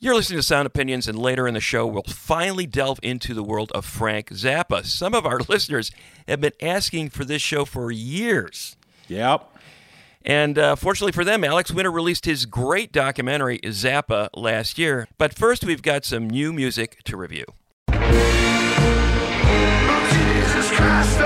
You're listening to Sound Opinions, and later in the show, we'll finally delve into the world of Frank Zappa. Some of our listeners have been asking for this show for years. Yep. And uh, fortunately for them, Alex Winter released his great documentary, Zappa, last year. But first, we've got some new music to review. Jesus Christ,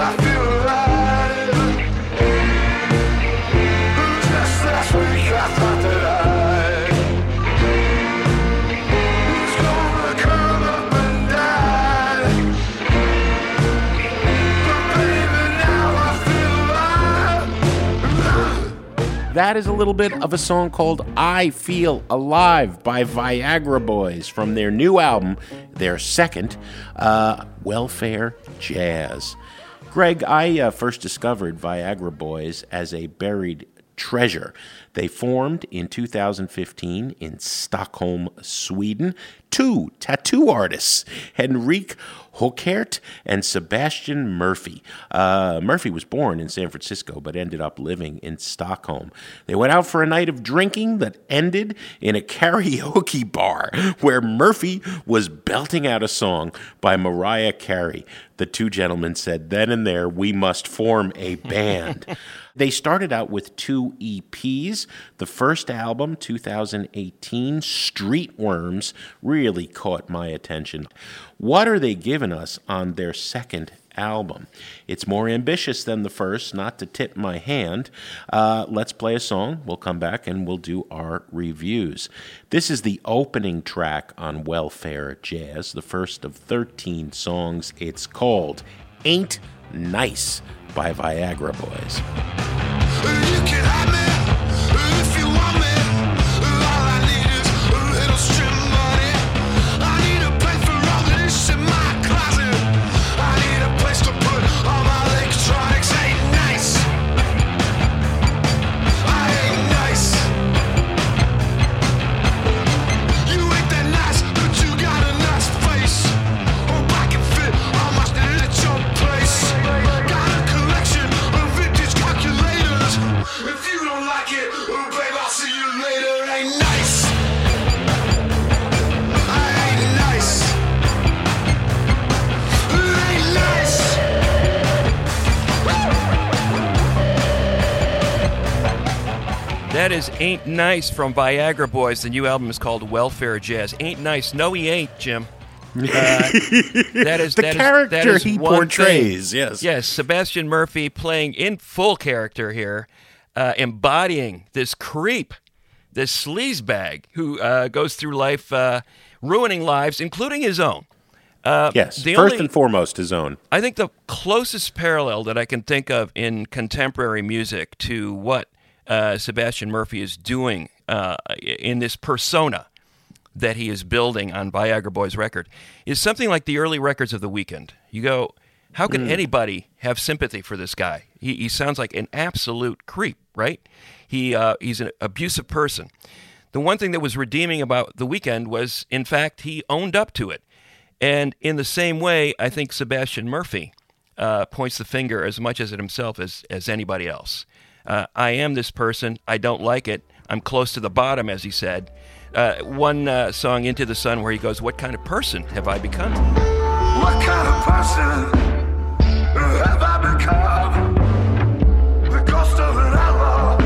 That is a little bit of a song called I Feel Alive by Viagra Boys from their new album, their second, uh, Welfare Jazz. Greg, I uh, first discovered Viagra Boys as a buried treasure. They formed in 2015 in Stockholm, Sweden. Two tattoo artists, Henrik Höckert and Sebastian Murphy. Uh, Murphy was born in San Francisco but ended up living in Stockholm. They went out for a night of drinking that ended in a karaoke bar where Murphy was belting out a song by Mariah Carey. The two gentlemen said, then and there, we must form a band. They started out with two EPs. The first album, 2018, Street Worms, really caught my attention. What are they giving us on their second album? It's more ambitious than the first, not to tip my hand. Uh, let's play a song. We'll come back and we'll do our reviews. This is the opening track on Welfare Jazz, the first of 13 songs. It's called Ain't Nice by Viagra Boys. You can have me is Ain't Nice from Viagra Boys. The new album is called Welfare Jazz. Ain't Nice. No, he ain't, Jim. Uh, that is The that is- character that is he portrays, thing. yes. Yes, Sebastian Murphy playing in full character here, uh, embodying this creep, this sleazebag who uh, goes through life uh, ruining lives, including his own. yes, the first only- and foremost, his own. I think the closest parallel that I can think of in contemporary music to what uh, Sebastian Murphy is doing uh, in this persona that he is building on Viagra Boys record is something like the early records of The Weeknd. You go, how can anybody have sympathy for this guy? He, he sounds like an absolute creep, right? He uh, he's an abusive person. The one thing that was redeeming about The Weeknd was, in fact, he owned up to it. And in the same way, I think Sebastian Murphy uh, points the finger as much as at himself as, as anybody else. Uh, I am this person. I don't like it. I'm close to the bottom, as he said. Uh, one uh, song, Into the Sun, where he goes, What kind of person have I become? What kind of person have I become? The ghost of an outlaw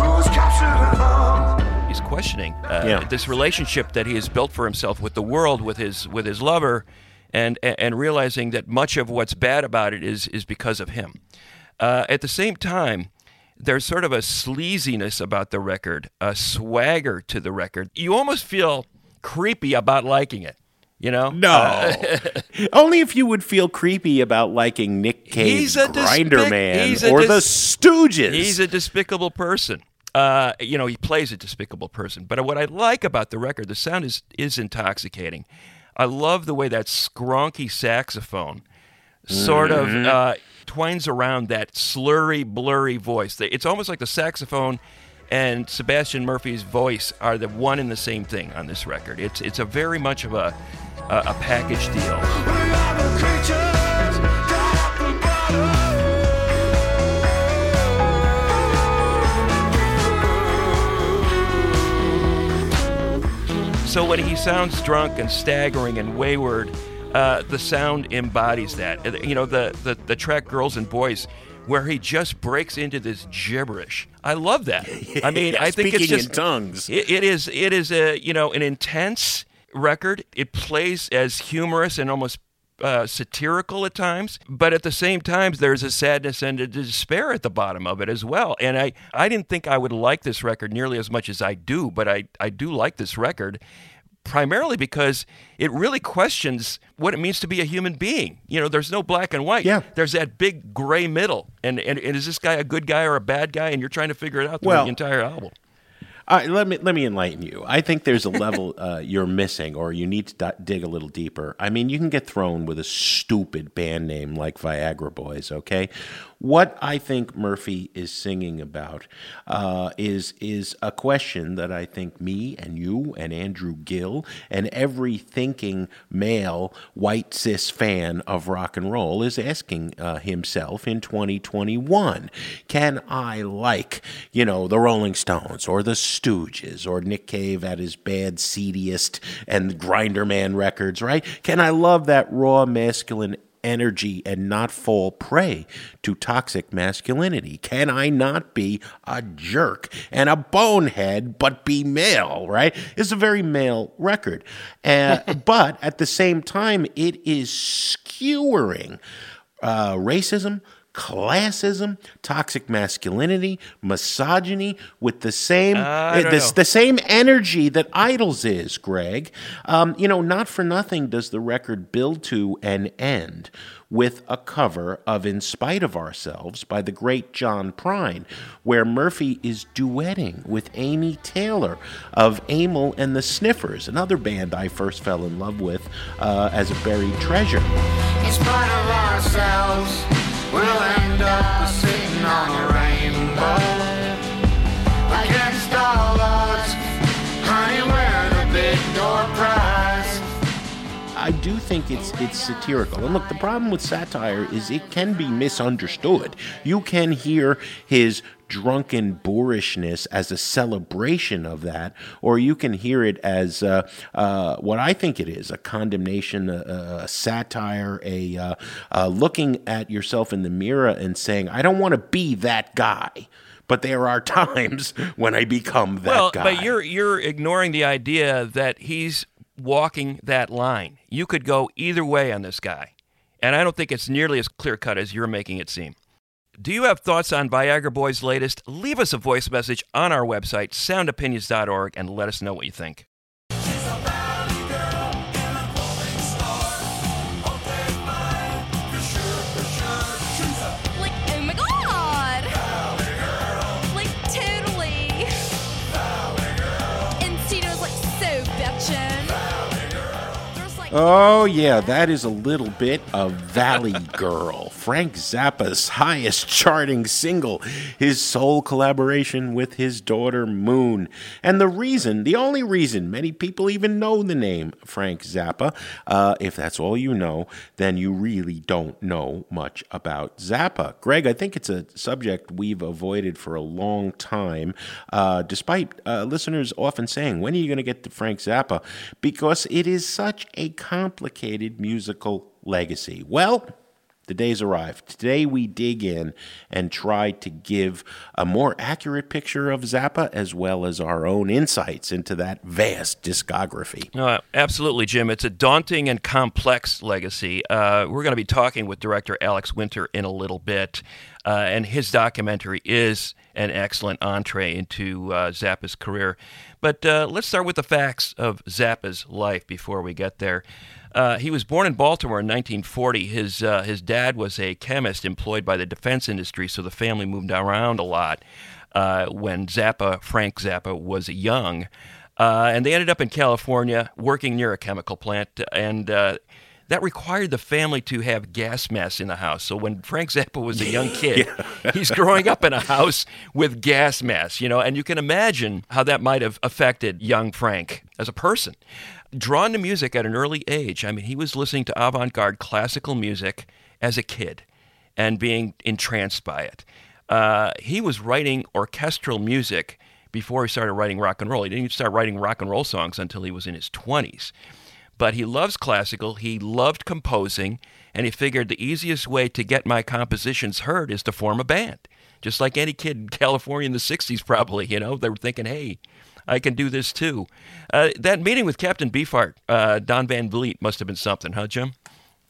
who was captured and hung. He's questioning uh, Yeah. this relationship that he has built for himself with the world, with his with his lover, and and realizing that much of what's bad about it is is because of him. Uh, at the same time, there's sort of a sleaziness about the record, a swagger to the record. You almost feel creepy about liking it. You know? No. Only if you would feel creepy about liking Nick a Grinder despic- Man or dis- the Stooges. He's a despicable person. Uh, you know, he plays a despicable person. But what I like about the record, the sound is is intoxicating. I love the way that skronky saxophone sort of uh, twines around that slurry, blurry voice. It's almost like the saxophone and Sebastian Murphy's voice are the one and the same thing on this record. It's it's a very much of a a, a package deal. So when he sounds drunk and staggering and wayward, uh, the sound embodies that. You know, the, the, the track Girls and Boys, where he just breaks into this gibberish. I love that. I mean, Yeah, I think speaking it's just in tongues. It, it is it is a you know an intense record. It plays as humorous and almost uh, satirical at times, but at the same time, there's a sadness and a despair at the bottom of it as well. And I, I didn't think I would like this record nearly as much as I do, but I, I do like this record primarily because it really questions what it means to be a human being. You know, there's no black and white. Yeah. There's that big gray middle. And, and, and is this guy a good guy or a bad guy? And you're trying to figure it out through Well- the entire album. Uh, let me let me enlighten you. I think there's a level uh, you're missing, or you need to di- dig a little deeper. I mean, you can get thrown with a stupid band name like Viagra Boys. Okay, what I think Murphy is singing about uh, is is a question that I think me and you and Andrew Gill and every thinking male white cis fan of rock and roll is asking uh, himself in 2021. Can I like you know the Rolling Stones or the Stooges or Nick Cave at his bad seediest and Grinderman records? Right? Can I love that raw masculine energy and not fall prey to toxic masculinity? Can I not be a jerk and a bonehead but be male, right? It's a very male record. Uh, but at the same time, it is skewering uh, racism, classism, toxic masculinity, misogyny with the same I don't the, the same energy that IDLES is, Greg. Um, you know, not for nothing does the record build to an end with a cover of In Spite of Ourselves by the great John Prine, where Murphy is duetting with Amy Taylor of Amyl and the Sniffers, another band I first fell in love with uh, as a buried treasure. In spite of ourselves, we'll end up sitting on a rainbow. Against all odds, honey, we're the big door prize. I do think it's it's satirical. And look, the problem with satire is it can be misunderstood. You can hear his drunken boorishness as a celebration of that, or you can hear it as uh, uh, what I think it is a condemnation, a, a satire, a uh, uh, looking at yourself in the mirror and saying, I don't want to be that guy. But there are times when I become that well, guy. but you're you're ignoring the idea that he's walking that line. You could go either way on this guy, and I don't think it's nearly as clear cut as you're making it seem. Do you have thoughts on Viagra Boys' latest? Leave us a voice message on our website, soundopinions.org, and let us know what you think. Oh, yeah, that is a little bit of Valley Girl, Frank Zappa's highest charting single, his sole collaboration with his daughter Moon. And the reason, the only reason many people even know the name Frank Zappa, uh, if that's all you know, then you really don't know much about Zappa. Greg, I think it's a subject we've avoided for a long time, uh, despite uh, listeners often saying, When are you going to get to Frank Zappa? Because it is such a complicated musical legacy. Well, the day's arrived. Today we dig in and try to give a more accurate picture of Zappa as well as our own insights into that vast discography. Uh, absolutely, Jim. It's a daunting and complex legacy. Uh, we're going to be talking with director Alex Winter in a little bit, uh, and his documentary is an excellent entree into uh, Zappa's career. But uh, let's start with the facts of Zappa's life before we get there. Uh, he was born in Baltimore in 1940. His uh, his dad was a chemist employed by the defense industry, so the family moved around a lot. Uh, when Zappa, Frank Zappa, was young, uh, and they ended up in California working near a chemical plant, and uh, that required the family to have gas masks in the house. So when Frank Zappa was a young kid, he's growing up in a house with gas masks, you know, and you can imagine how that might have affected young Frank as a person. Drawn to music at an early age, I mean, he was listening to avant garde classical music as a kid and being entranced by it. Uh, he was writing orchestral music before he started writing rock and roll. He didn't even start writing rock and roll songs until he was in his 20s. But he loves classical, he loved composing, and he figured the easiest way to get my compositions heard is to form a band. Just like any kid in California in the 60s, probably, you know, they were thinking, hey, I can do this too. Uh, that meeting with Captain Beefheart, uh, Don Van Vliet, must have been something, huh, Jim?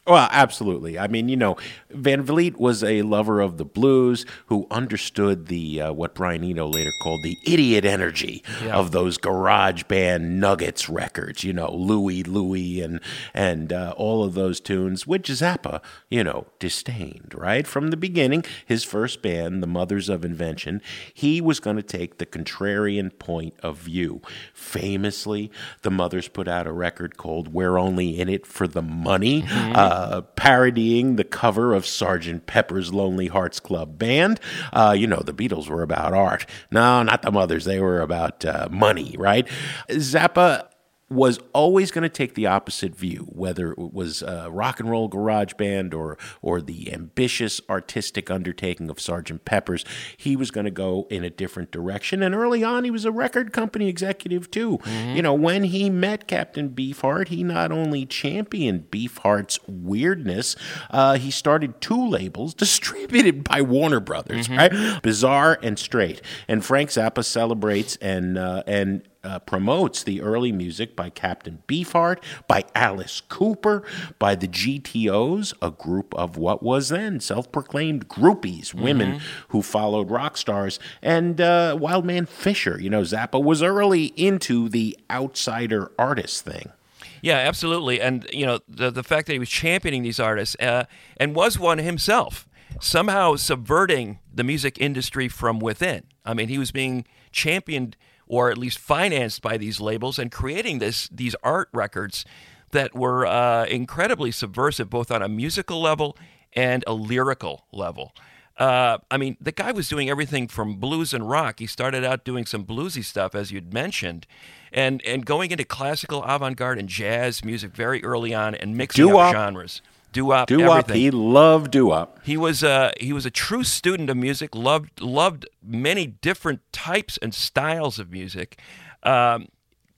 Well, absolutely. I mean, you know, Van Vliet was a lover of the blues who understood the uh, what Brian Eno later called the idiot energy Yeah. of those garage band nuggets records. You know, Louie Louie and and uh, all of those tunes, which Zappa, you know, disdained right from the beginning. His first band, the Mothers of Invention, he was going to take the contrarian point of view. Famously, the Mothers put out a record called "We're Only in It for the Money." uh, parodying the cover of Sgt. Pepper's Lonely Hearts Club Band. Uh, you know, the Beatles were about art. No, not the Mothers. They were about uh, money, right? Zappa was always going to take the opposite view, whether it was a rock and roll garage band or or the ambitious artistic undertaking of Sgt. Pepper's. He was going to go in a different direction. And early on, he was a record company executive too. You know, when he met Captain Beefheart, he not only championed Beefheart's weirdness, uh, he started two labels distributed by Warner Brothers, right? Bizarre and Straight. And Frank Zappa celebrates and uh, and uh, promotes the early music by Captain Beefheart, by Alice Cooper, by the GTOs, a group of what was then self proclaimed groupies, women who followed rock stars, and uh, Wild Man Fischer. You know, Zappa was early into the outsider artist thing. Yeah, absolutely. And you know the the fact that he was championing these artists uh, and was one himself, somehow subverting the music industry from within. I mean, he was being championed or at least financed by these labels and creating this these art records that were uh, incredibly subversive, both on a musical level and a lyrical level. Uh, I mean, the guy was doing everything from blues and rock. He started out doing some bluesy stuff, as you'd mentioned, and and going into classical, avant-garde, and jazz music very early on, and mixing Doo-wop. up genres. Doo-wop, Doo wop, he loved doo wop. He was a he was a true student of music. loved loved many different types and styles of music. Um,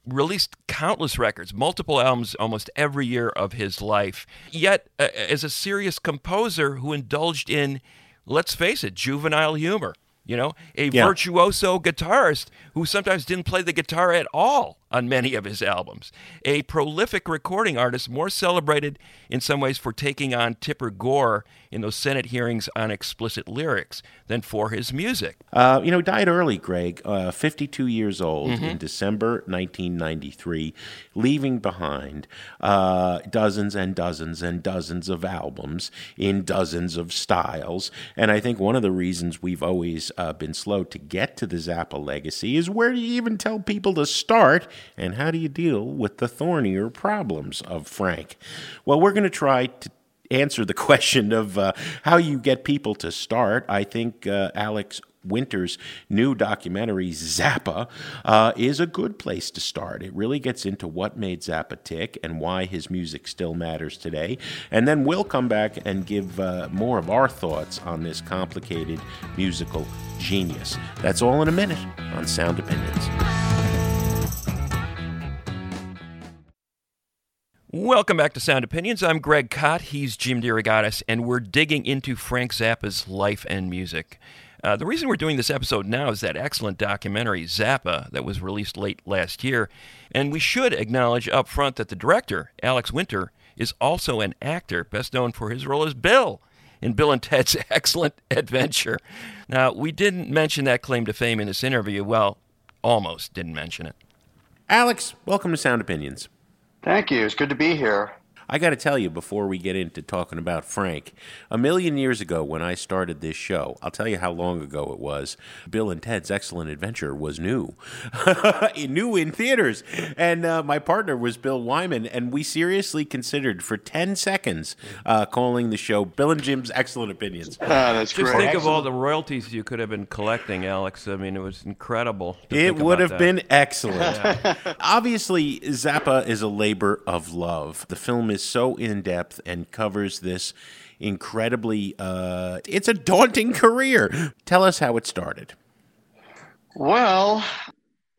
released countless records, multiple albums almost every year of his life. Yet, uh, as a serious composer who indulged in, let's face it, juvenile humor. You know, a Yeah. virtuoso guitarist who sometimes didn't play the guitar at all on many of his albums. A prolific recording artist, more celebrated in some ways for taking on Tipper Gore in those Senate hearings on explicit lyrics than for his music. Uh, you know, died early, Greg, uh, 52 years old in December 1993, leaving behind uh, dozens and dozens and dozens of albums in dozens of styles. And I think one of the reasons we've always uh, been slow to get to the Zappa legacy is where do you even tell people to start and how do you deal with the thornier problems of Frank? Well, we're going to try to answer the question of uh, how you get people to start. I think uh, Alex Winter's new documentary, Zappa, uh, is a good place to start. It really gets into what made Zappa tick and why his music still matters today. And then we'll come back and give uh, more of our thoughts on this complicated musical genius. That's all in a minute on Sound Opinions. Welcome back to Sound Opinions. I'm Greg Kot. He's Jim DeRogatis, and we're digging into Frank Zappa's life and music. Uh, the reason we're doing this episode now is that excellent documentary, Zappa, that was released late last year. And we should acknowledge up front that the director, Alex Winter, is also an actor, best known for his role as Bill in Bill and Ted's Excellent Adventure. Now, we didn't mention that claim to fame in this interview. Well, almost didn't mention it. Alex, welcome to Sound Opinions. Thank you. It's good to be here. I got to tell you before we get into talking about Frank, a million years ago when I started this show, I'll tell you how long ago it was. Bill and Ted's Excellent Adventure was new, new in theaters, and uh, my partner was Bill Wyman, and we seriously considered for ten seconds uh, calling the show Bill and Jim's Excellent Opinions. Ah, that's Just great. think of all the royalties you could have been collecting, Alex. I mean, it was incredible. to It think would about have that. been excellent. Obviously, Zappa is a labor of love. The film is so in depth and covers this incredibly. Uh, it's a daunting career. Tell us how it started. Well,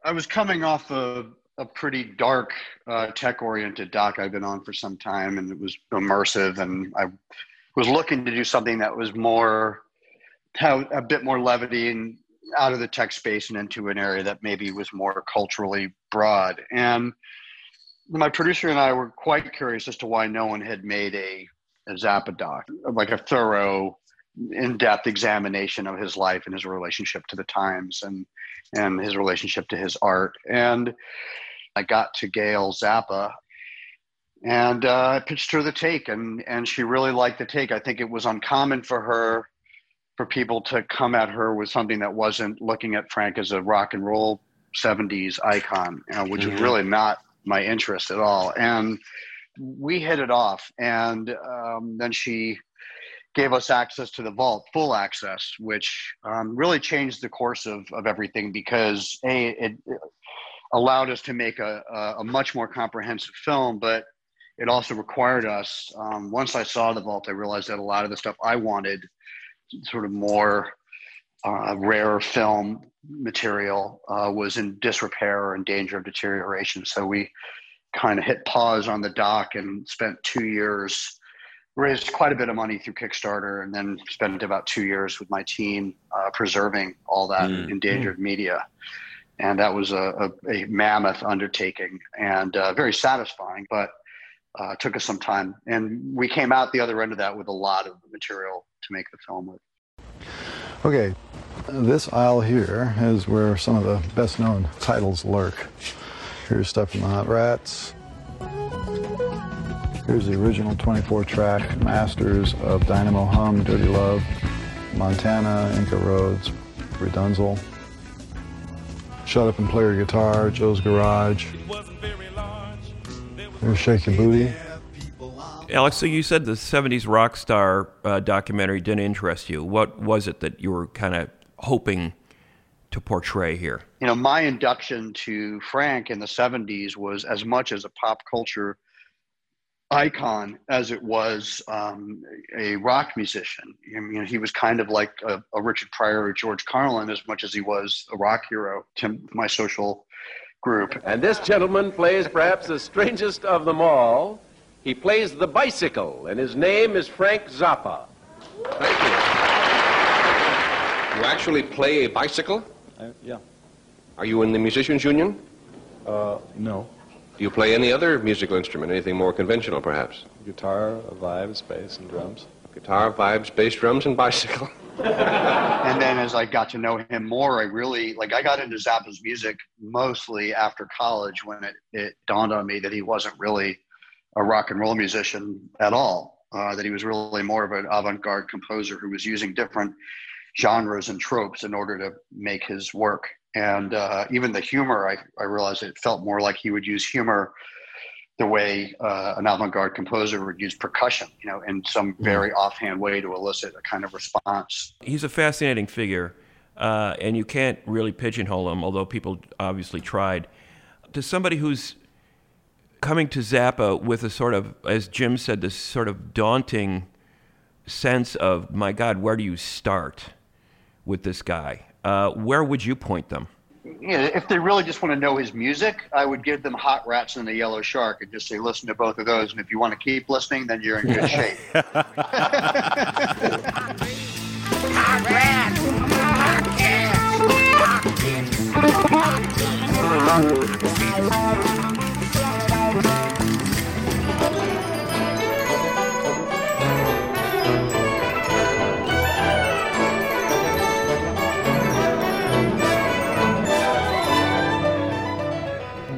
I was coming off a, a pretty dark, uh, tech oriented doc I've been on for some time, and it was immersive. And I was looking to do something that was more, have a bit more levity and out of the tech space and into an area that maybe was more culturally broad. And my producer and I were quite curious as to why no one had made a, a Zappa doc, like a thorough, in-depth examination of his life and his relationship to the times and and his relationship to his art. And I got to Gail Zappa and uh, I pitched her the take, and and she really liked the take. I think it was uncommon for her, for people to come at her with something that wasn't looking at Frank as a rock and roll '70s icon, you know, which is really not my interest at all. And we hit it off, and um, then she gave us access to the vault, full access, which um, really changed the course of, of everything because a it, it allowed us to make a, a, much more comprehensive film, but it also required us. Um, once I saw the vault, I realized that a lot of the stuff I wanted, sort of more uh, rare film material, uh, was in disrepair or in danger of deterioration. So we kind of hit pause on the doc and spent two years raised quite a bit of money through Kickstarter and then spent about two years with my team uh, preserving all that Mm. endangered media. And that was a, a, a mammoth undertaking and uh, very satisfying, but uh, took us some time. And we came out the other end of that with a lot of material to make the film with. Okay, this aisle here is where some of the best known titles lurk. Here's stuff from the Hot Rats. Here's the original 24 track masters of Dinah-Moe Humm, Dirty Love, Montana, Inca Roads, RDNZL. Shut Up and Play Your Guitar, Joe's Garage. Here's Shake Your Booty. Alex, so you said the 70s rock star uh, documentary didn't interest you. What was it that you were kind of hoping to portray here? you know, my induction to Frank in the 70s was as much as a pop culture icon as it was um, a rock musician. I mean, he was kind of like a, a Richard Pryor or George Carlin as much as he was a rock hero to my social group. And this gentleman plays perhaps the strangest of them all. He plays the bicycle, and his name is Frank Zappa. Thank you. You actually play a bicycle? yeah. Are you in the musicians union? Uh, no. Do you play any other musical instrument, anything more conventional perhaps? Guitar, vibes, bass, and drums. Guitar, vibes, bass, drums, and bicycle. and then as I got to know him more, I really like I got into Zappa's music mostly after college when it, it dawned on me that he wasn't really a rock and roll musician at all. Uh, that he was really more of an avant-garde composer who was using different genres and tropes in order to make his work. And uh, even the humor, I, I realized it felt more like he would use humor the way uh, an avant-garde composer would use percussion, you know, in some very offhand way to elicit a kind of response. He's a fascinating figure, uh, and you can't really pigeonhole him, although people obviously tried. To somebody who's coming to Zappa with a sort of, as Jim said, this sort of daunting sense of, my God, where do you start with this guy? Uh, where would you point them? you know, if they really just want to know his music, I would give them Hot Rats and the Yellow Shark and just say, listen to both of those. And if you want to keep listening, then you're in good shape.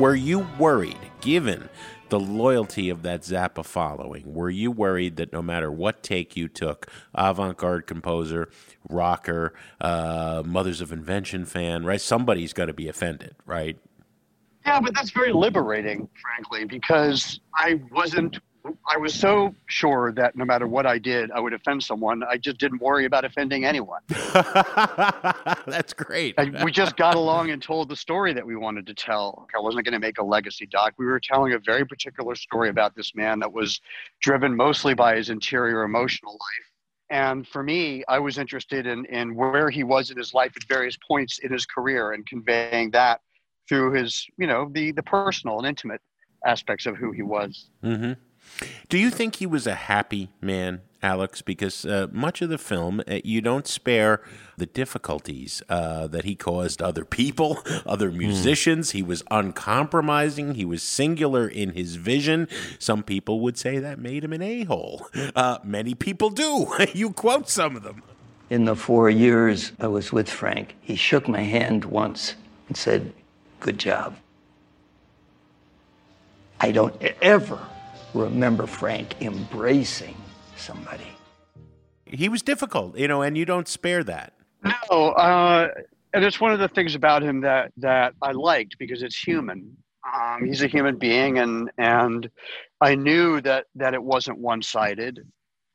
Were you worried, given the loyalty of that Zappa following, were you worried that no matter what take you took, avant garde composer, rocker, uh, Mothers of Invention fan, right? Somebody's got to be offended, right? Yeah, but that's very liberating, frankly, because I wasn't. I was so sure that no matter what I did, I would offend someone. I just didn't worry about offending anyone. That's great. We just got along and told the story that we wanted to tell. I wasn't going to make a legacy doc. We were telling a very particular story about this man that was driven mostly by his interior emotional life. And for me, I was interested in, in where he was in his life at various points in his career and conveying that through his, you know, the the personal and intimate aspects of who he was. hmm Do you think he was a happy man, Alex? Because uh, much of the film, uh, you don't spare the difficulties uh, that he caused other people, other musicians. He was uncompromising. He was singular in his vision. Some people would say that made him an a hole. Uh, many people do. you quote some of them. In the four years I was with Frank, he shook my hand once and said, Good job. I don't ever remember Frank embracing somebody. He was difficult, you know, and you don't spare that. No, uh, and it's one of the things about him that that I liked because it's human. Um, he's a human being, and and I knew that that it wasn't one sided.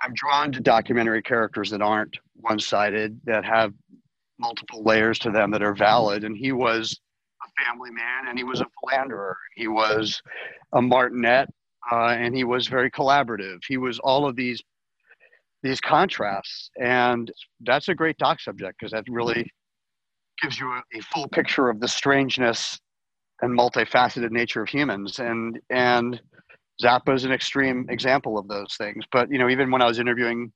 I'm drawn to documentary characters that aren't one sided, that have multiple layers to them that are valid. And he was a family man, and he was a philanderer. He was a martinet, uh, and he was very collaborative. He was all of these these contrasts, and that's a great doc subject because that really gives you a, a full picture of the strangeness and multifaceted nature of humans. And and Zappa is an extreme example of those things. But you know, even when I was interviewing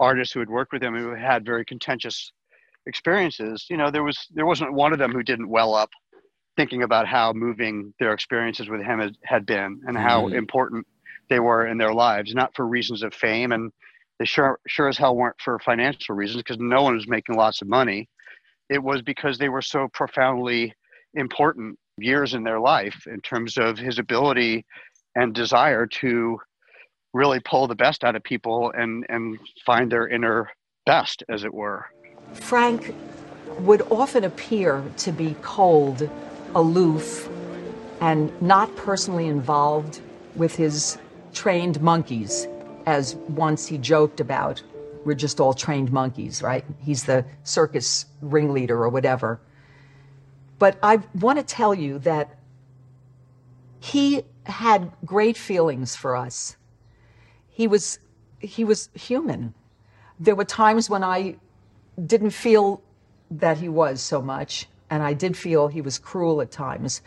artists who had worked with him who had very contentious experiences, you know, there was there wasn't one of them who didn't well up thinking about how moving their experiences with him had, had been and how Mhm. important they were in their lives, not for reasons of fame and they sure sure as hell weren't for financial reasons because no one was making lots of money. It was because they were so profoundly important years in their life in terms of his ability and desire to really pull the best out of people and and find their inner best as it were Frank would often appear to be cold, aloof, and not personally involved with his trained monkeys, as once he joked about. We're just all trained monkeys, right? He's the circus ringleader or whatever. But I want to tell you that he had great feelings for us. He was he was human. There were times when I didn't feel that he was so much, and I did feel he was cruel at times,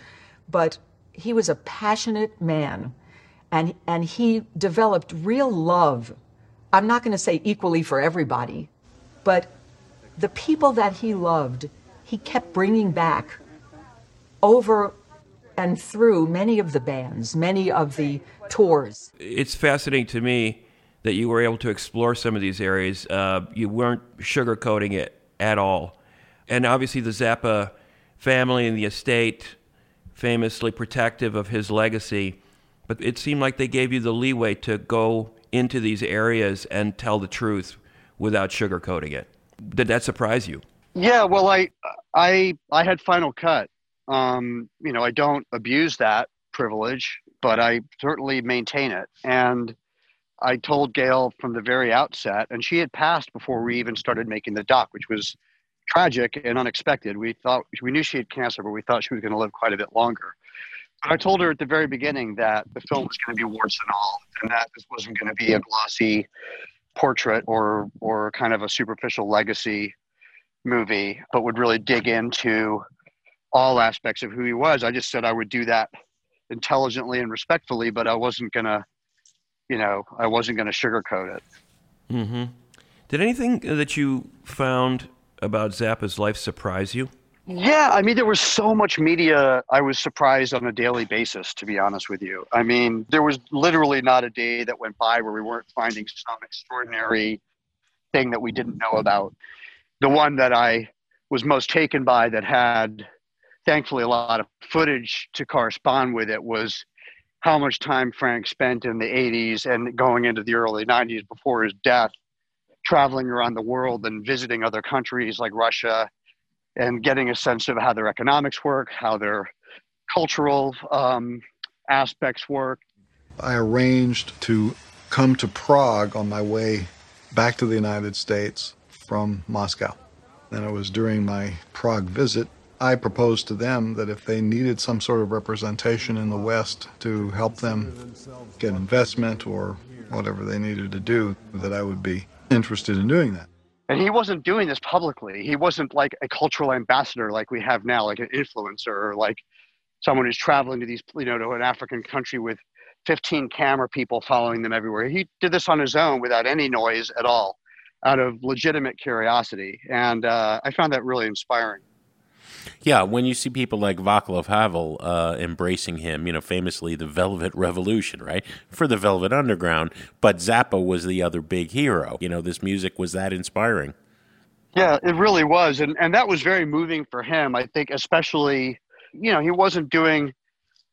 but he was a passionate man, and and he developed real love. I'm not going to say equally for everybody, but the people that he loved, he kept bringing back over and through many of the bands, many of the tours. It's fascinating to me that you were able to explore some of these areas. Uh, you weren't sugarcoating it at all. And obviously, the Zappa family and the estate, famously protective of his legacy, but it seemed like they gave you the leeway to go into these areas and tell the truth without sugarcoating it. Did that surprise you? Yeah, well, I I I had Final Cut. Um, you know, I don't abuse that privilege, but I certainly maintain it. And I told Gail from the very outset, and she had passed before we even started making the doc, which was tragic and unexpected. We thought we knew she had cancer, but we thought she was going to live quite a bit longer. But I told her at the very beginning that the film was going to be warts and all, and that this wasn't going to be a glossy portrait or or kind of a superficial legacy movie, but would really dig into all aspects of who he was. I just said I would do that intelligently and respectfully, but I wasn't gonna, you know, I wasn't gonna sugarcoat it. Mm-hmm. Did anything that you found about Zappa's life surprise you? Yeah, I mean, there was so much media. I was surprised on a daily basis, to be honest with you. I mean, there was literally not a day that went by where we weren't finding some extraordinary thing that we didn't know about. The one that I was most taken by that had, thankfully, a lot of footage to correspond with it was how much time Frank spent in the 80s and going into the early 90s before his death, traveling around the world and visiting other countries like Russia and getting a sense of how their economics work, how their cultural um, aspects work. I arranged to come to Prague on my way back to the United States from Moscow. And it was during my Prague visit, I proposed to them that if they needed some sort of representation in the West to help them get investment or whatever they needed to do, that I would be interested in doing that. And he wasn't doing this publicly. He wasn't like a cultural ambassador like we have now, like an influencer or like someone who's traveling to these, you know, to an African country with 15 camera people following them everywhere. He did this on his own without any noise at all, out of legitimate curiosity, and uh, I found that really inspiring. Yeah, when you see people like Václav Havel uh, embracing him, you know, famously the Velvet Revolution, right? For the Velvet Underground, but Zappa was the other big hero. You know, this music was that inspiring. Yeah, it really was, and and that was very moving for him. I think, especially, you know, he wasn't doing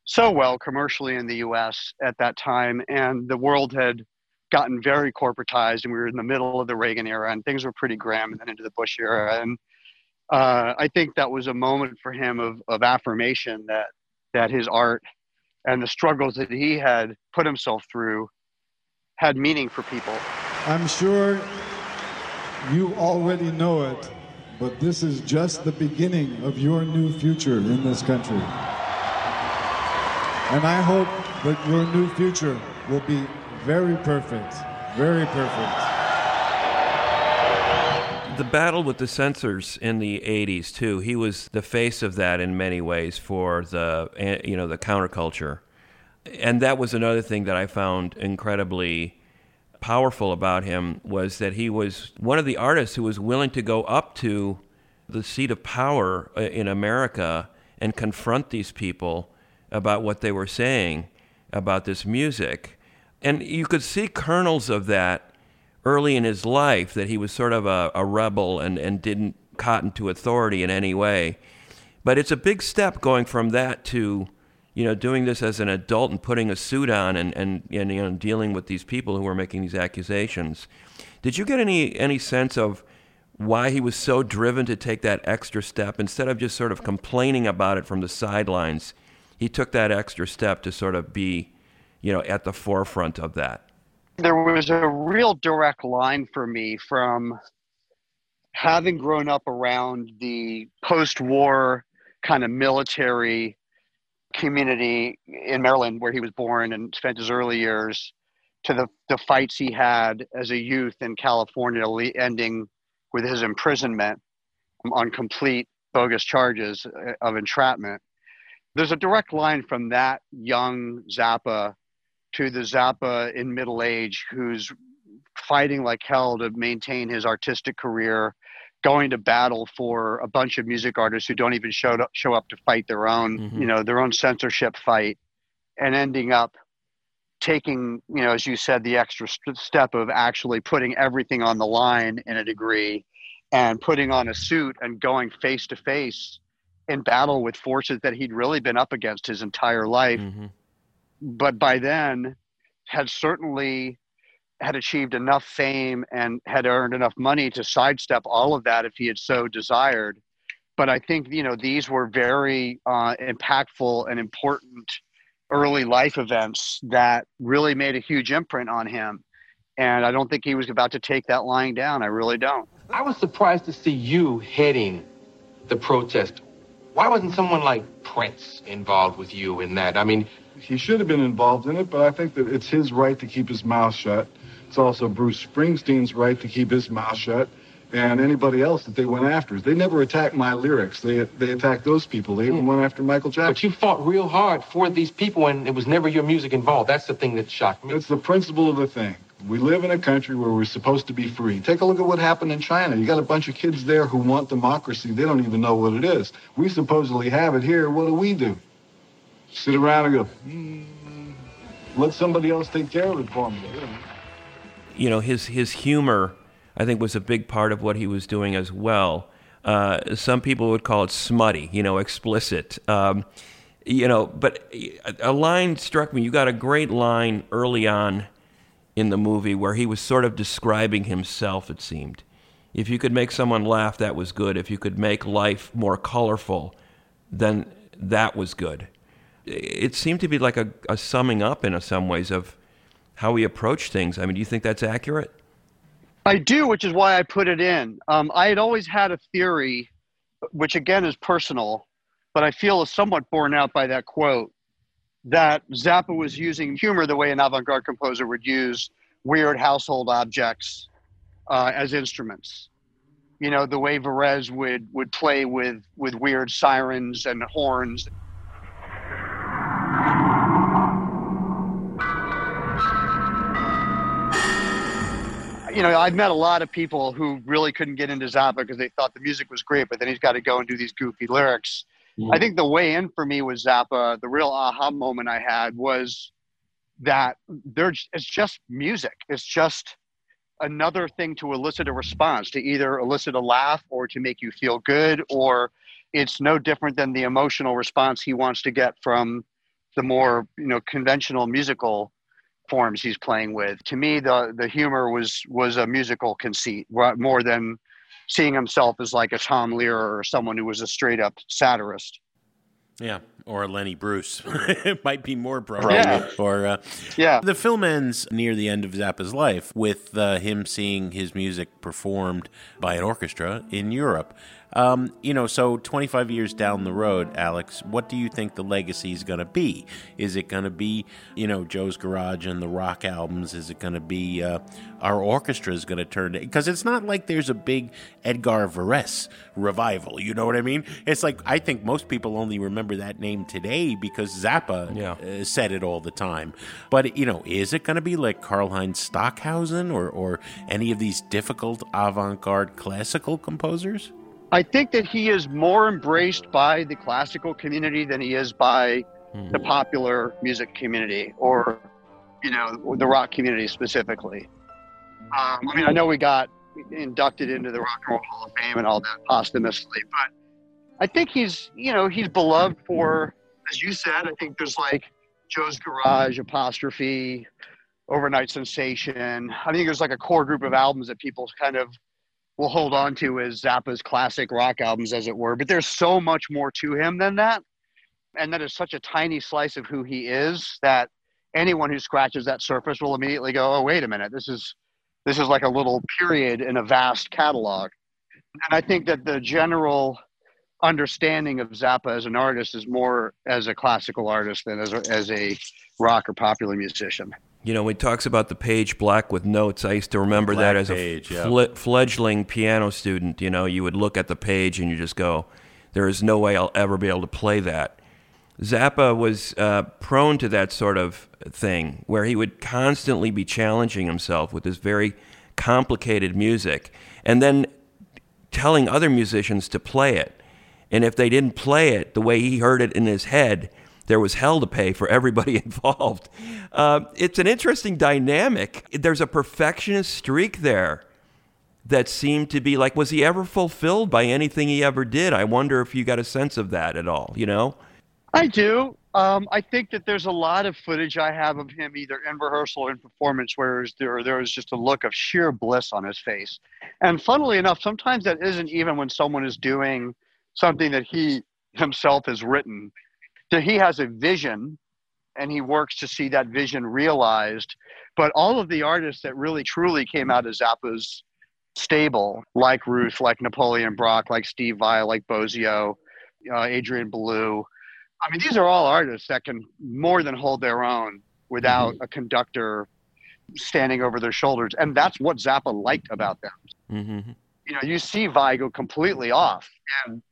so well commercially in the U.S. at that time, and the world had gotten very corporatized, and we were in the middle of the Reagan era, and things were pretty grim, and then into the Bush era, and uh, I think that was a moment for him of of affirmation that that his art and the struggles that he had put himself through had meaning for people. I'm sure you already know it, but this is just the beginning of your new future in this country. And I hope that your new future will be very perfect, very perfect. The battle with the censors in the 80s too. He was the face of that in many ways for the eh, you know the counterculture. And that was another thing that I found incredibly powerful about him was that he was one of the artists who was willing to go up to the seat of power uh, in America and confront these people about what they were saying about this music. And you could see kernels of that early in his life that he was sort of a, a rebel and, and didn't cotton to authority in any way. But it's a big step going from that to, you know, doing this as an adult and putting a suit on and, and, and you know, dealing with these people who are making these accusations. Did you get any, any sense of why he was so driven to take that extra step instead of just sort of complaining about it from the sidelines? He took that extra step to sort of be, you know, at the forefront of that. There was a real direct line for me from having grown up around the post-war kind of military community in Maryland where he was born and spent his early years to the, the fights he had as a youth in California ending with his imprisonment on complete bogus charges uh, of entrapment. There's a direct line from that young Zappa to the Zappa in middle age who's fighting like hell to maintain his artistic career, going to battle for a bunch of music artists who don't even show up, show up to fight their own, Mhm. you know, their own censorship fight, and ending up taking, you know, as you said, the extra st- step of actually putting everything on the line in a degree, and putting on a suit and going face to face in battle with forces that he'd really been up against his entire life Mhm. But by then had certainly had achieved enough fame and had earned enough money to sidestep all of that if he had so desired. But I think you know these were very uh, impactful and important early life events that really made a huge imprint on him. And I don't think he was about to take that lying down. I really don't. I was surprised to see you heading the protest. Why wasn't someone like Prince involved with you in that? I mean, He should have been involved in it, but I think that it's his right to keep his mouth shut. It's also Bruce Springsteen's right to keep his mouth shut, and anybody else that they went after. They never attacked my lyrics. They they attacked those people. They even hmm. went after Michael Jackson. but you fought real hard for these people, and it was never your music involved. That's the thing that shocked me. It's the principle of the thing. We live in a country where we're supposed to be free. Take a look at what happened in China. You got a bunch of kids there who want democracy. They don't even know what it is. We supposedly have it here. What do we do? Sit around and go, "Hmm, let somebody else take care of it for me. you know his his humor I think was a big part of what he was doing as well. Uh, some people would call it smutty, you know, explicit. Um, you know, but a line struck me. You got a great line early on in the movie where he was sort of describing himself. It seemed, if you could make someone laugh, that was good. If you could make life more colorful, then that was good. It seemed to be like a, a summing up in some ways of how he approached things. I mean, do you think that's accurate? I do, which is why I put it in. Um, I had always had a theory, which again is personal, but I feel is somewhat borne out by that quote, that Zappa was using humor the way an avant garde composer would use weird household objects uh, as instruments. You know, the way Varèse would, would play with, with weird sirens and horns. You know, I've met a lot of people who really couldn't get into Zappa because they thought the music was great, but then he's got to go and do these goofy lyrics. Mm-hmm. I think the way in for me was Zappa. The real aha moment I had was that there's it's just music. It's just another thing to elicit a response, to either elicit a laugh or to make you feel good, or it's no different than the emotional response he wants to get from the more you know conventional musical forms he's playing with. To me, the the humor was was a musical conceit more than seeing himself as like a Tom Lehrer or someone who was a straight up satirist. Yeah, or Lenny Bruce. it might be more appropriate. Yeah. Or uh, Yeah. the film ends near the end of Zappa's life with uh, him seeing his music performed by an orchestra in Europe. Um, you know, so 25 years down the road, Alex, what do you think the legacy is going to be? Is it going to be, you know, Joe's Garage and the rock albums? Is it going to be uh, our orchestra is going to turn? Because it's not like there's a big Edgard Varèse revival. You know what I mean? It's like I think most people only remember that name today because Zappa uh, said it all the time. But you know, is it going to be like Karlheinz Stockhausen or or any of these difficult avant-garde classical composers? I think that he is more embraced by the classical community than he is by the popular music community or, you know, the rock community specifically. Um, I mean, I know we got inducted into the Rock and Roll Hall of Fame and all that posthumously, but I think he's, you know, he's beloved for, as you said, I think there's like Joe's Garage, Apostrophe, Over-Nite Sensation. I think there's like a core group of albums that people kind of will hold on to as Zappa's classic rock albums, as it were. But there's so much more to him than that. And that is such a tiny slice of who he is that anyone who scratches that surface will immediately go, oh, wait a minute, this is this is like a little period in a vast catalog. And I think that the general understanding of Zappa as an artist is more as a classical artist than as a, as a rock or popular musician. You know, when he talks about the page black with notes, I used to remember Black that as page, a yeah. fle- fledgling piano student. You know, you would look at the page and you just go, there is no way I'll ever be able to play that. Zappa was uh, prone to that sort of thing where he would constantly be challenging himself with this very complicated music and then telling other musicians to play it. And if they didn't play it the way he heard it in his head, there was hell to pay for everybody involved. Uh, it's an interesting dynamic. There's a perfectionist streak there that seemed to be like, was he ever fulfilled by anything he ever did? I wonder if you got a sense of that at all, you know? I do. Um, I think that there's a lot of footage I have of him either in rehearsal or in performance where there there was just a look of sheer bliss on his face. And funnily enough, sometimes that isn't even when someone is doing something that he himself has written. That he has a vision and he works to see that vision realized. But all of the artists that really truly came out of Zappa's stable, like Ruth, like Napoleon Brock, like Steve Vai, like Bozzio, uh, Adrian Belew, I mean, these are all artists that can more than hold their own without a conductor standing over their shoulders. And that's what Zappa liked about them. Mm-hmm. You know, you see Vai go completely off, and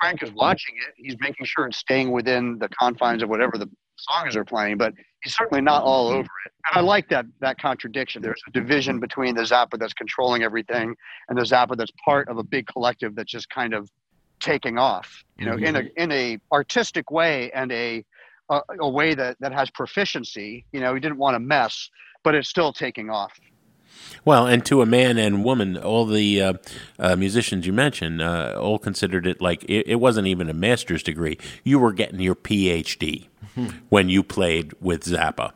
Frank is watching it. He's making sure it's staying within the confines of whatever the songs are playing, but he's certainly not all over it. And I like that that contradiction. There's a division between the Zappa that's controlling everything and the Zappa that's part of a big collective that's just kind of taking off you know in a mm-hmm. in a artistic way and a a, a way that that has proficiency you know he didn't want to mess but it's still taking off Well, and to a man and woman, all the uh, uh, musicians you mentioned uh, all considered it like it, it wasn't even a master's degree. You were getting your PhD when you played with Zappa.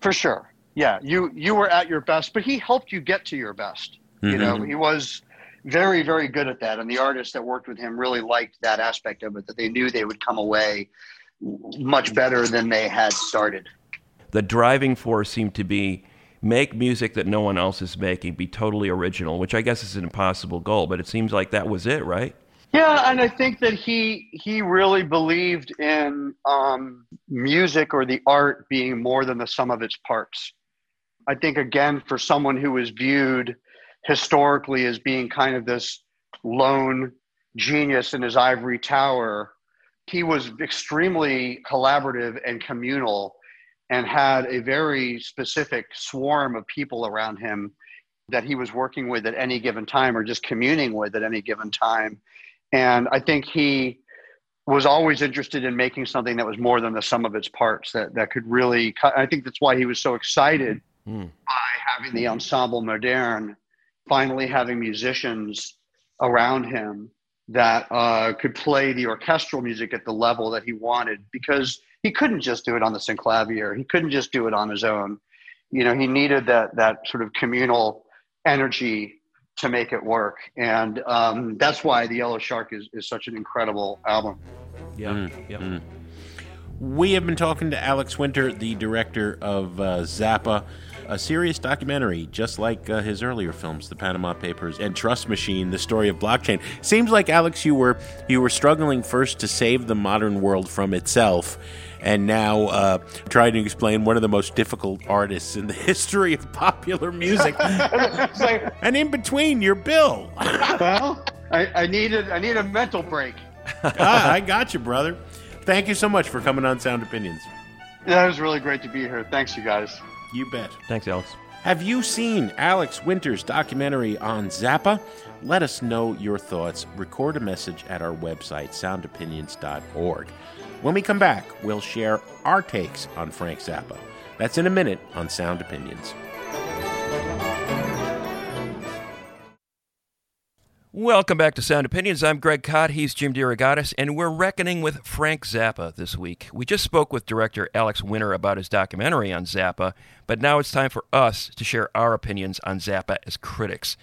for sure. Yeah you you were at your best but he helped you get to your best. You know he was very very good at that and the artists that worked with him really liked that aspect of it that they knew they would come away much better than they had started. The driving force seemed to be make music that no one else is making, be totally original, which I guess is an impossible goal, but it seems like that was it, right? Yeah, and I think that he he really believed in um, music or the art being more than the sum of its parts. I think again for someone who was viewed historically as being kind of this lone genius in his ivory tower, he was extremely collaborative and communal and had a very specific swarm of people around him that he was working with at any given time or just communing with at any given time. And I think he was always interested in making something that was more than the sum of its parts that, that could really cut. I think that's why he was so excited Mm. by having the ensemble moderne, finally having musicians around him that uh, could play the orchestral music at the level that he wanted because he couldn't just do it on the synclavier. He couldn't just do it on his own. You know, he needed that that sort of communal energy to make it work, and um, that's why the Yellow Shark is, is such an incredible album. Yeah, yeah. Mm. We have been talking to Alex Winter, the director of uh, Zappa, a serious documentary, just like uh, his earlier films, The Panama Papers and Trust Machine: The Story of Blockchain. Seems like Alex, you were you were struggling first to save the modern world from itself, and now uh, trying to explain one of the most difficult artists in the history of popular music. and in between, you're Bill. well, I, I needed I need a mental break. ah, I got you, brother. Thank you so much for coming on Sound Opinions. Yeah, it was really great to be here. Thanks, you guys. You bet. Thanks, Alex. Have you seen Alex Winter's documentary on Zappa? Let us know your thoughts. Record a message at our website, soundopinions.org. When we come back, we'll share our takes on Frank Zappa. That's in a minute on Sound Opinions. Welcome back to Sound Opinions. I'm Greg Kot. He's Jim DeRogatis, and we're reckoning with Frank Zappa this week. We just spoke with director Alex Winter about his documentary on Zappa, but now it's time for us to share our opinions on Zappa as critics.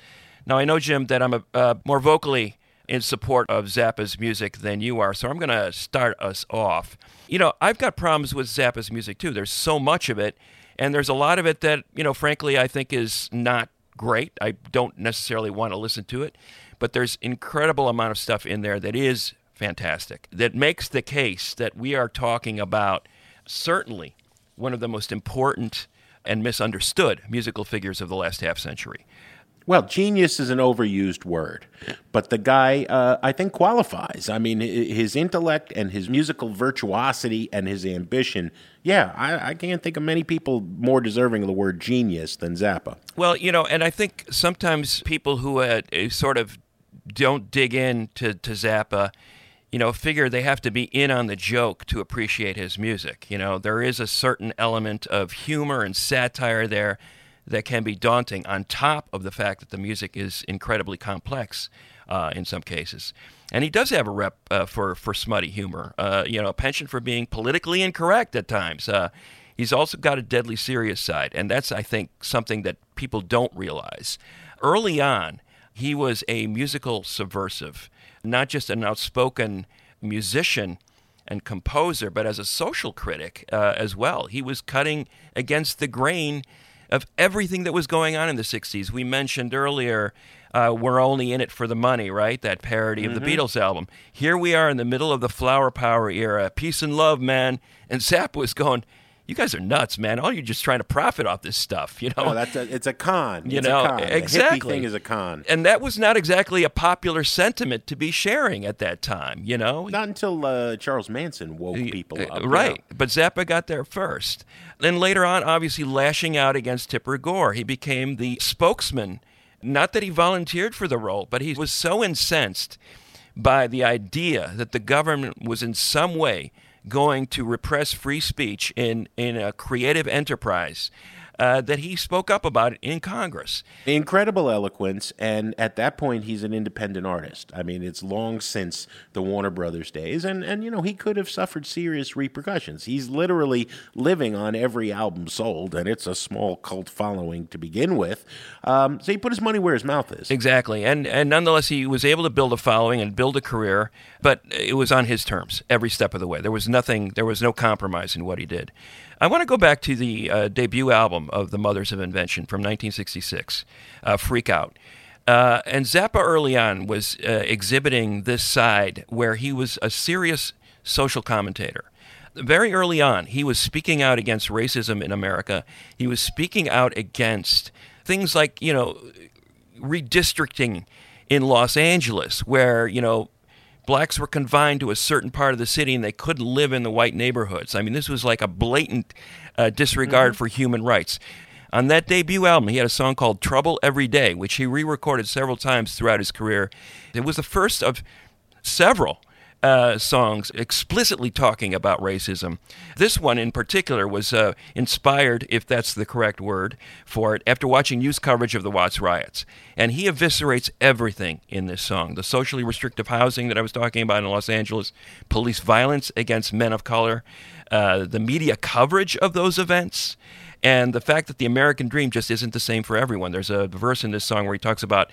Now, I know, Jim, that I'm a, uh, more vocally in support of Zappa's music than you are, so I'm going to start us off. You know, I've got problems with Zappa's music too. There's so much of it, and there's a lot of it that, you know, frankly, I think is not great. I don't necessarily want to listen to it but there's incredible amount of stuff in there that is fantastic that makes the case that we are talking about certainly one of the most important and misunderstood musical figures of the last half century Well, genius is an overused word, but the guy, uh, I think, qualifies. I mean, his intellect and his musical virtuosity and his ambition. Yeah, I, I can't think of many people more deserving of the word genius than Zappa. Well, you know, and I think sometimes people who uh, uh, sort of don't dig in to, to Zappa, you know, figure they have to be in on the joke to appreciate his music. You know, there is a certain element of humor and satire there that can be daunting, on top of the fact that the music is incredibly complex uh, in some cases. And he does have a rep uh, for, for smutty humor, uh, you know, a penchant for being politically incorrect at times. Uh, he's also got a deadly serious side, and that's, I think, something that people don't realize. Early on, he was a musical subversive, not just an outspoken musician and composer, but as a social critic uh, as well. He was cutting against the grain of everything that was going on in the 60s. We mentioned earlier, uh, We're Only in It for the Money, right? That parody of the Mhm. Beatles album. Here we are in the middle of the flower power era. Peace and love, man. And Zapp was going, You guys are nuts, man. All you're just trying to profit off this stuff, you know? Oh, that's a, it's a con. You It's know, a con. The exactly. thing is a con. and that was not exactly a popular sentiment to be sharing at that time, you know? Not until uh, Charles Manson woke people Uh, up. right. But Zappa got there first. Then later on, obviously lashing out against Tipper Gore, he became the spokesman. Not that he volunteered for the role, but he was so incensed by the idea that the government was in some way going to repress free speech in, in a creative enterprise uh, that he spoke up about it in Congress. Incredible eloquence, and at that point, he's an independent artist. I mean, it's long since the Warner Brothers days, and, and you know, he could have suffered serious repercussions. He's literally living on every album sold, and it's a small cult following to begin with. Um, so he put his money where his mouth is. Exactly, and and nonetheless, he was able to build a following and build a career, but it was on his terms every step of the way. There was nothing, there was no compromise in what he did. I want to go back to the uh, debut album of the Mothers of Invention from 1966, uh, Freak Out. Uh, and Zappa early on was uh, exhibiting this side where he was a serious social commentator. Very early on, he was speaking out against racism in America. He was speaking out against things like, you know, redistricting in Los Angeles, where, you know, blacks were confined to a certain part of the city and they couldn't live in the white neighborhoods. I mean, this was like a blatant uh, disregard for human rights. On that debut album, he had a song called Trouble Every Day, which he re recorded several times throughout his career. It was the first of several uh, songs explicitly talking about racism. This one in particular was uh, inspired, if that's the correct word for it, after watching news coverage of the Watts riots. And he eviscerates everything in this song the socially restrictive housing that I was talking about in Los Angeles, police violence against men of color, uh, the media coverage of those events. And the fact that the American dream just isn't the same for everyone. There's a verse in this song where he talks about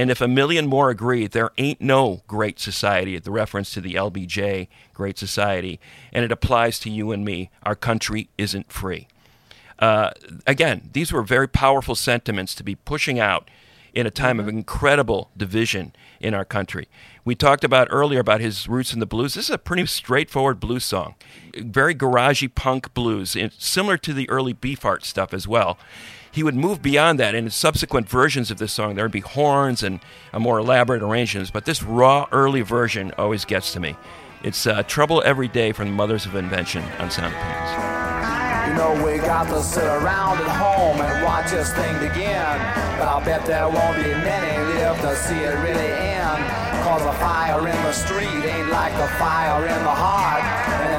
and if a million more agree, there ain't no great society, the reference to the LBJ Great Society, and it applies to you and me. Our country isn't free. Uh, again, these were very powerful sentiments to be pushing out in a time of incredible division in our country. We talked about earlier about his roots in the blues. This is a pretty straightforward blues song, very garagey punk blues, similar to the early Beefheart stuff as well he would move beyond that in subsequent versions of this song. There would be horns and a more elaborate arrangements, but this raw early version always gets to me. It's uh, Trouble Every Day from the Mothers of Invention on Sound Opinions. You know we got to sit around at home and watch this thing begin. But I'll bet there won't be many live to see it really end. Cause the fire in the street ain't like the fire in the heart.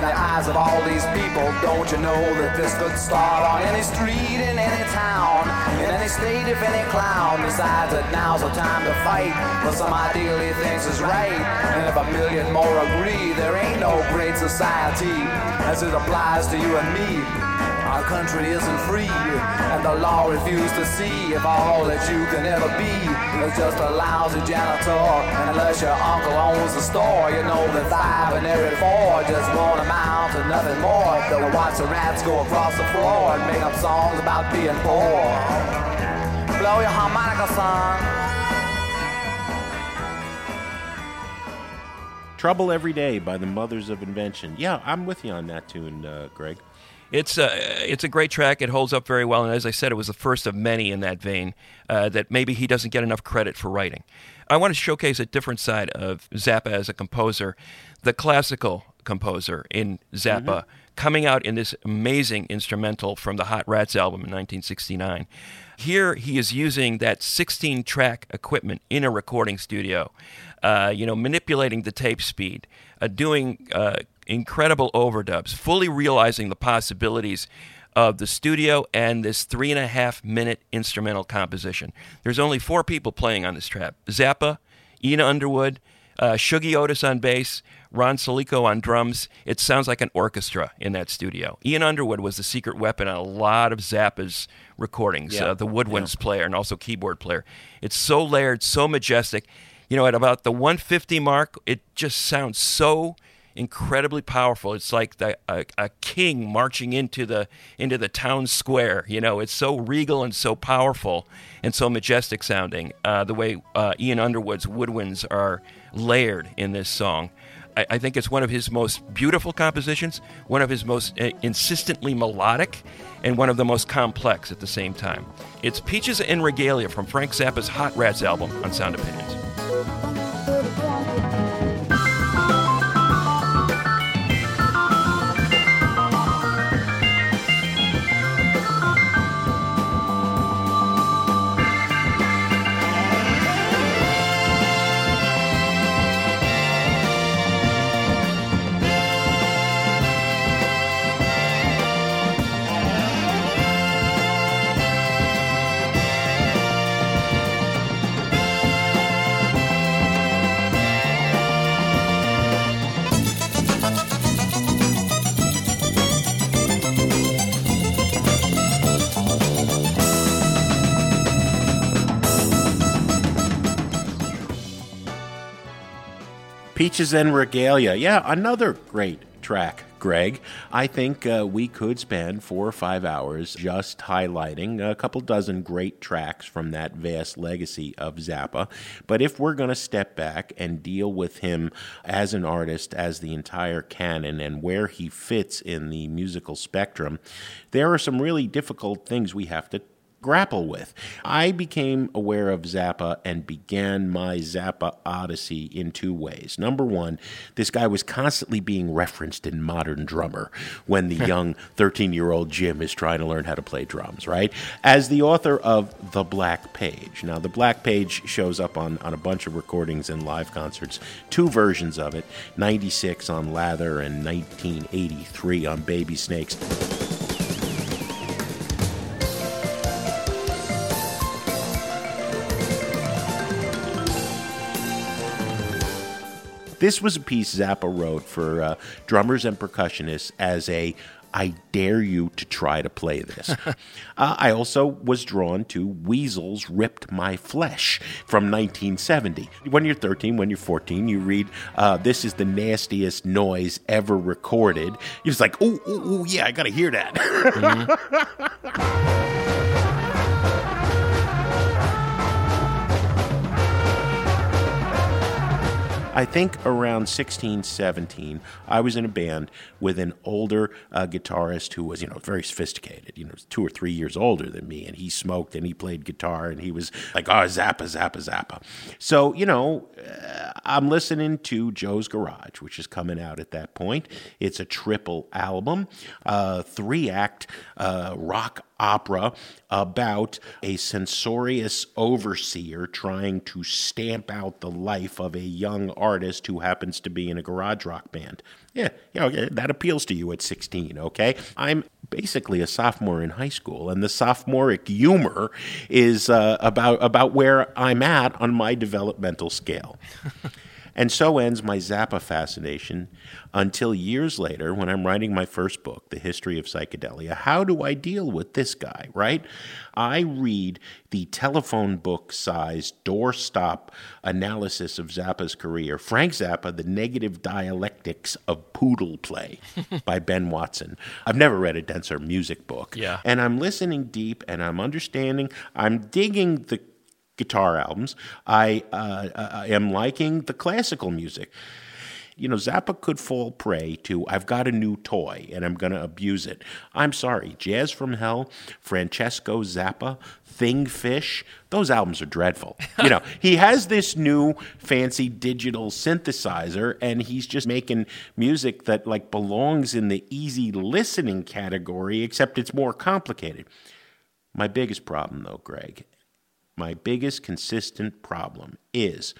In the eyes of all these people, don't you know that this could start on any street in any town, in any state if any clown decides that now's the time to fight for some ideal he thinks is right. And if a million more agree, there ain't no great society as it applies to you and me. Our country isn't free, and the law refuses to see if all that you can ever be is just a lousy janitor. And unless your uncle owns the store, you know that five and every four just won't amount to nothing more than watch the rats go across the floor and make up songs about being poor. Blow your harmonica, son. Trouble Every Day by the Mothers of Invention. Yeah, I'm with you on that tune, uh, Greg. It's a, it's a great track. It holds up very well. And as I said, it was the first of many in that vein uh, that maybe he doesn't get enough credit for writing. I want to showcase a different side of Zappa as a composer, the classical composer in Zappa, mm-hmm. coming out in this amazing instrumental from the Hot Rats album in 1969. Here he is using that 16 track equipment in a recording studio, uh, you know, manipulating the tape speed, uh, doing uh, incredible overdubs, fully realizing the possibilities of the studio and this three and a half minute instrumental composition. There's only four people playing on this track Zappa, Ian Underwood, uh, Shuggie Otis on bass, Ron Selico on drums. It sounds like an orchestra in that studio. Ian Underwood was the secret weapon on a lot of Zappa's recordings, Yeah. uh, the woodwinds Yeah. player and also keyboard player. It's so layered, so majestic. You know, at about the 150 mark, it just sounds so incredibly powerful. It's like the, a, a king marching into the into the town square. You know, it's so regal and so powerful and so majestic sounding. Uh, the way uh, Ian Underwood's woodwinds are layered in this song. I, I think it's one of his most beautiful compositions, one of his most uh, insistently melodic, and one of the most complex at the same time. It's Peaches en Regalia from Frank Zappa's Hot Rats album on Sound Opinions. Peaches en Regalia. Yeah, another great track, Greg. I think uh, we could spend four or five hours just highlighting a couple dozen great tracks from that vast legacy of Zappa. But if we're going to step back and deal with him as an artist, as the entire canon, and where he fits in the musical spectrum, there are some really difficult things we have to grapple with. I became aware of Zappa and began my Zappa odyssey in two ways. Number one, this guy was constantly being referenced in Modern Drummer when the young 13 year old Jim is trying to learn how to play drums, right? As the author of The Black Page. Now, The Black Page shows up on, on a bunch of recordings and live concerts, two versions of it 96 on Lather and 1983 on Baby Snakes. This was a piece Zappa wrote for uh, drummers and percussionists as a I dare you to try to play this. uh, I also was drawn to Weasels Ripped My Flesh from 1970. When you're 13, when you're 14, you read, uh, This is the nastiest noise ever recorded. You're just like, ooh, yeah, I got to hear that. I think around 16, 17, I was in a band with an older uh, guitarist who was, you know, very sophisticated, you know, two or three years older than me. And he smoked and he played guitar and he was like, oh, Zappa, Zappa, Zappa. So, you know, uh, I'm listening to Joe's Garage, which is coming out at that point. It's a triple album, uh, three act uh, rock opera about a censorious overseer trying to stamp out the life of a young artist who happens to be in a garage rock band. Yeah, you know, that appeals to you at 16, okay? I'm basically a sophomore in high school, and the sophomoric humor is uh, about, about where I'm at on my developmental scale. And so ends my Zappa fascination until years later, when I'm writing my first book, The History of Psychedelia. How do I deal with this guy, right? I read the telephone book sized doorstop analysis of Zappa's career, Frank Zappa, The Negative Dialectics of Poodle Play by Ben Watson. I've never read a denser music book. Yeah. And I'm listening deep and I'm understanding, I'm digging the guitar albums. I, uh, I am liking the classical music. You know, Zappa could fall prey to I've got a new toy and I'm going to abuse it. I'm sorry, Jazz from Hell, Francesco Zappa, Thing Fish, those albums are dreadful. You know, he has this new fancy digital synthesizer and he's just making music that like belongs in the easy listening category except it's more complicated. My biggest problem though, Greg, my biggest consistent problem is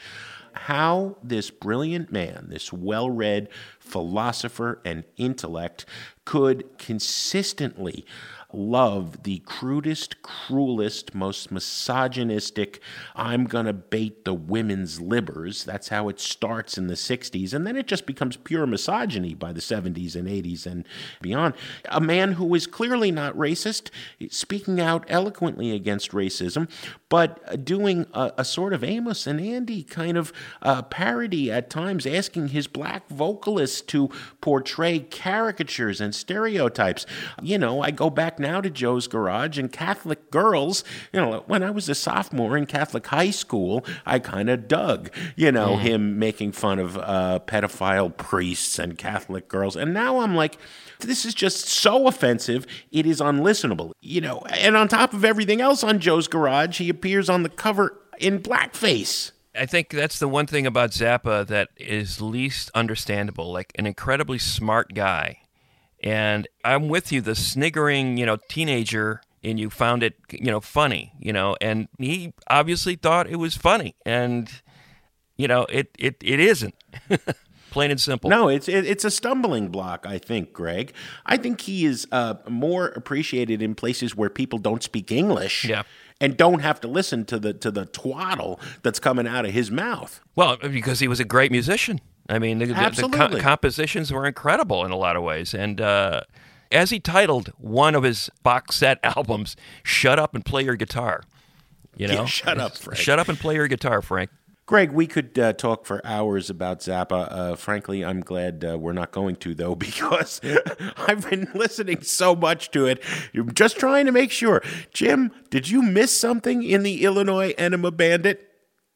how this brilliant man, this well read philosopher and intellect, could consistently love the crudest, cruelest, most misogynistic, I'm going to bait the women's libbers. That's how it starts in the 60s. And then it just becomes pure misogyny by the 70s and 80s and beyond. A man who is clearly not racist, speaking out eloquently against racism, but doing a, a sort of Amos and Andy kind of uh, parody at times, asking his black vocalists to portray caricatures and stereotypes. You know, I go back now to Joe's Garage and Catholic girls. You know, when I was a sophomore in Catholic high school, I kind of dug, you know, Mm. him making fun of uh, pedophile priests and Catholic girls. And now I'm like, this is just so offensive, it is unlistenable. You know, and on top of everything else on Joe's Garage, he appears on the cover in blackface. I think that's the one thing about Zappa that is least understandable. Like an incredibly smart guy, and I'm with you. The sniggering, you know, teenager and you found it, you know, funny, you know, and he obviously thought it was funny, and you know, it it it isn't. Plain and simple. No, it's it, it's a stumbling block. I think, Greg. I think he is uh, more appreciated in places where people don't speak English. Yeah. And don't have to listen to the to the twaddle that's coming out of his mouth. Well, because he was a great musician. I mean, the, the- the co- compositions were incredible in a lot of ways. And uh, as he titled one of his box set albums, "Shut Up and Play Your Guitar," you know, Yeah, shut up, Frank. Shut up and play your guitar, Frank. Greg, we could uh, talk for hours about Zappa. Uh, frankly, I'm glad uh, we're not going to, though, because I've been listening so much to it. Just trying to make sure. Jim, did you miss something in the Illinois Enema Bandit?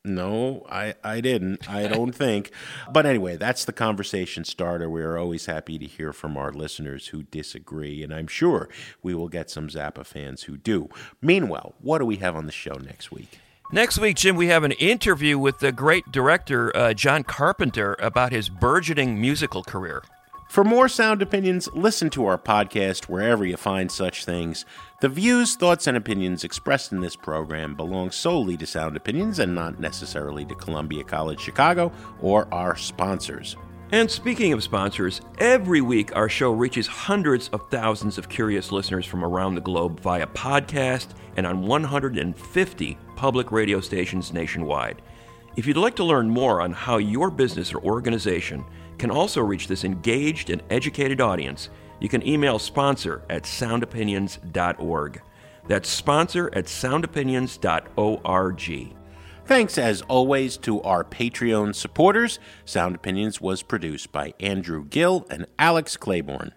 No, I, I didn't. I don't think. But anyway, that's the conversation starter. We are always happy to hear from our listeners who disagree, and I'm sure we will get some Zappa fans who do. Meanwhile, what do we have on the show next week? Next week, Jim, we have an interview with the great director uh, John Carpenter about his burgeoning musical career. For more sound opinions, listen to our podcast wherever you find such things. The views, thoughts, and opinions expressed in this program belong solely to Sound Opinions and not necessarily to Columbia College Chicago or our sponsors. And speaking of sponsors, every week our show reaches hundreds of thousands of curious listeners from around the globe via podcast and on 150 public radio stations nationwide. If you'd like to learn more on how your business or organization can also reach this engaged and educated audience, you can email sponsor at soundopinions.org. That's sponsor at soundopinions.org. Thanks as always to our Patreon supporters. Sound Opinions was produced by Andrew Gill and Alex Claiborne.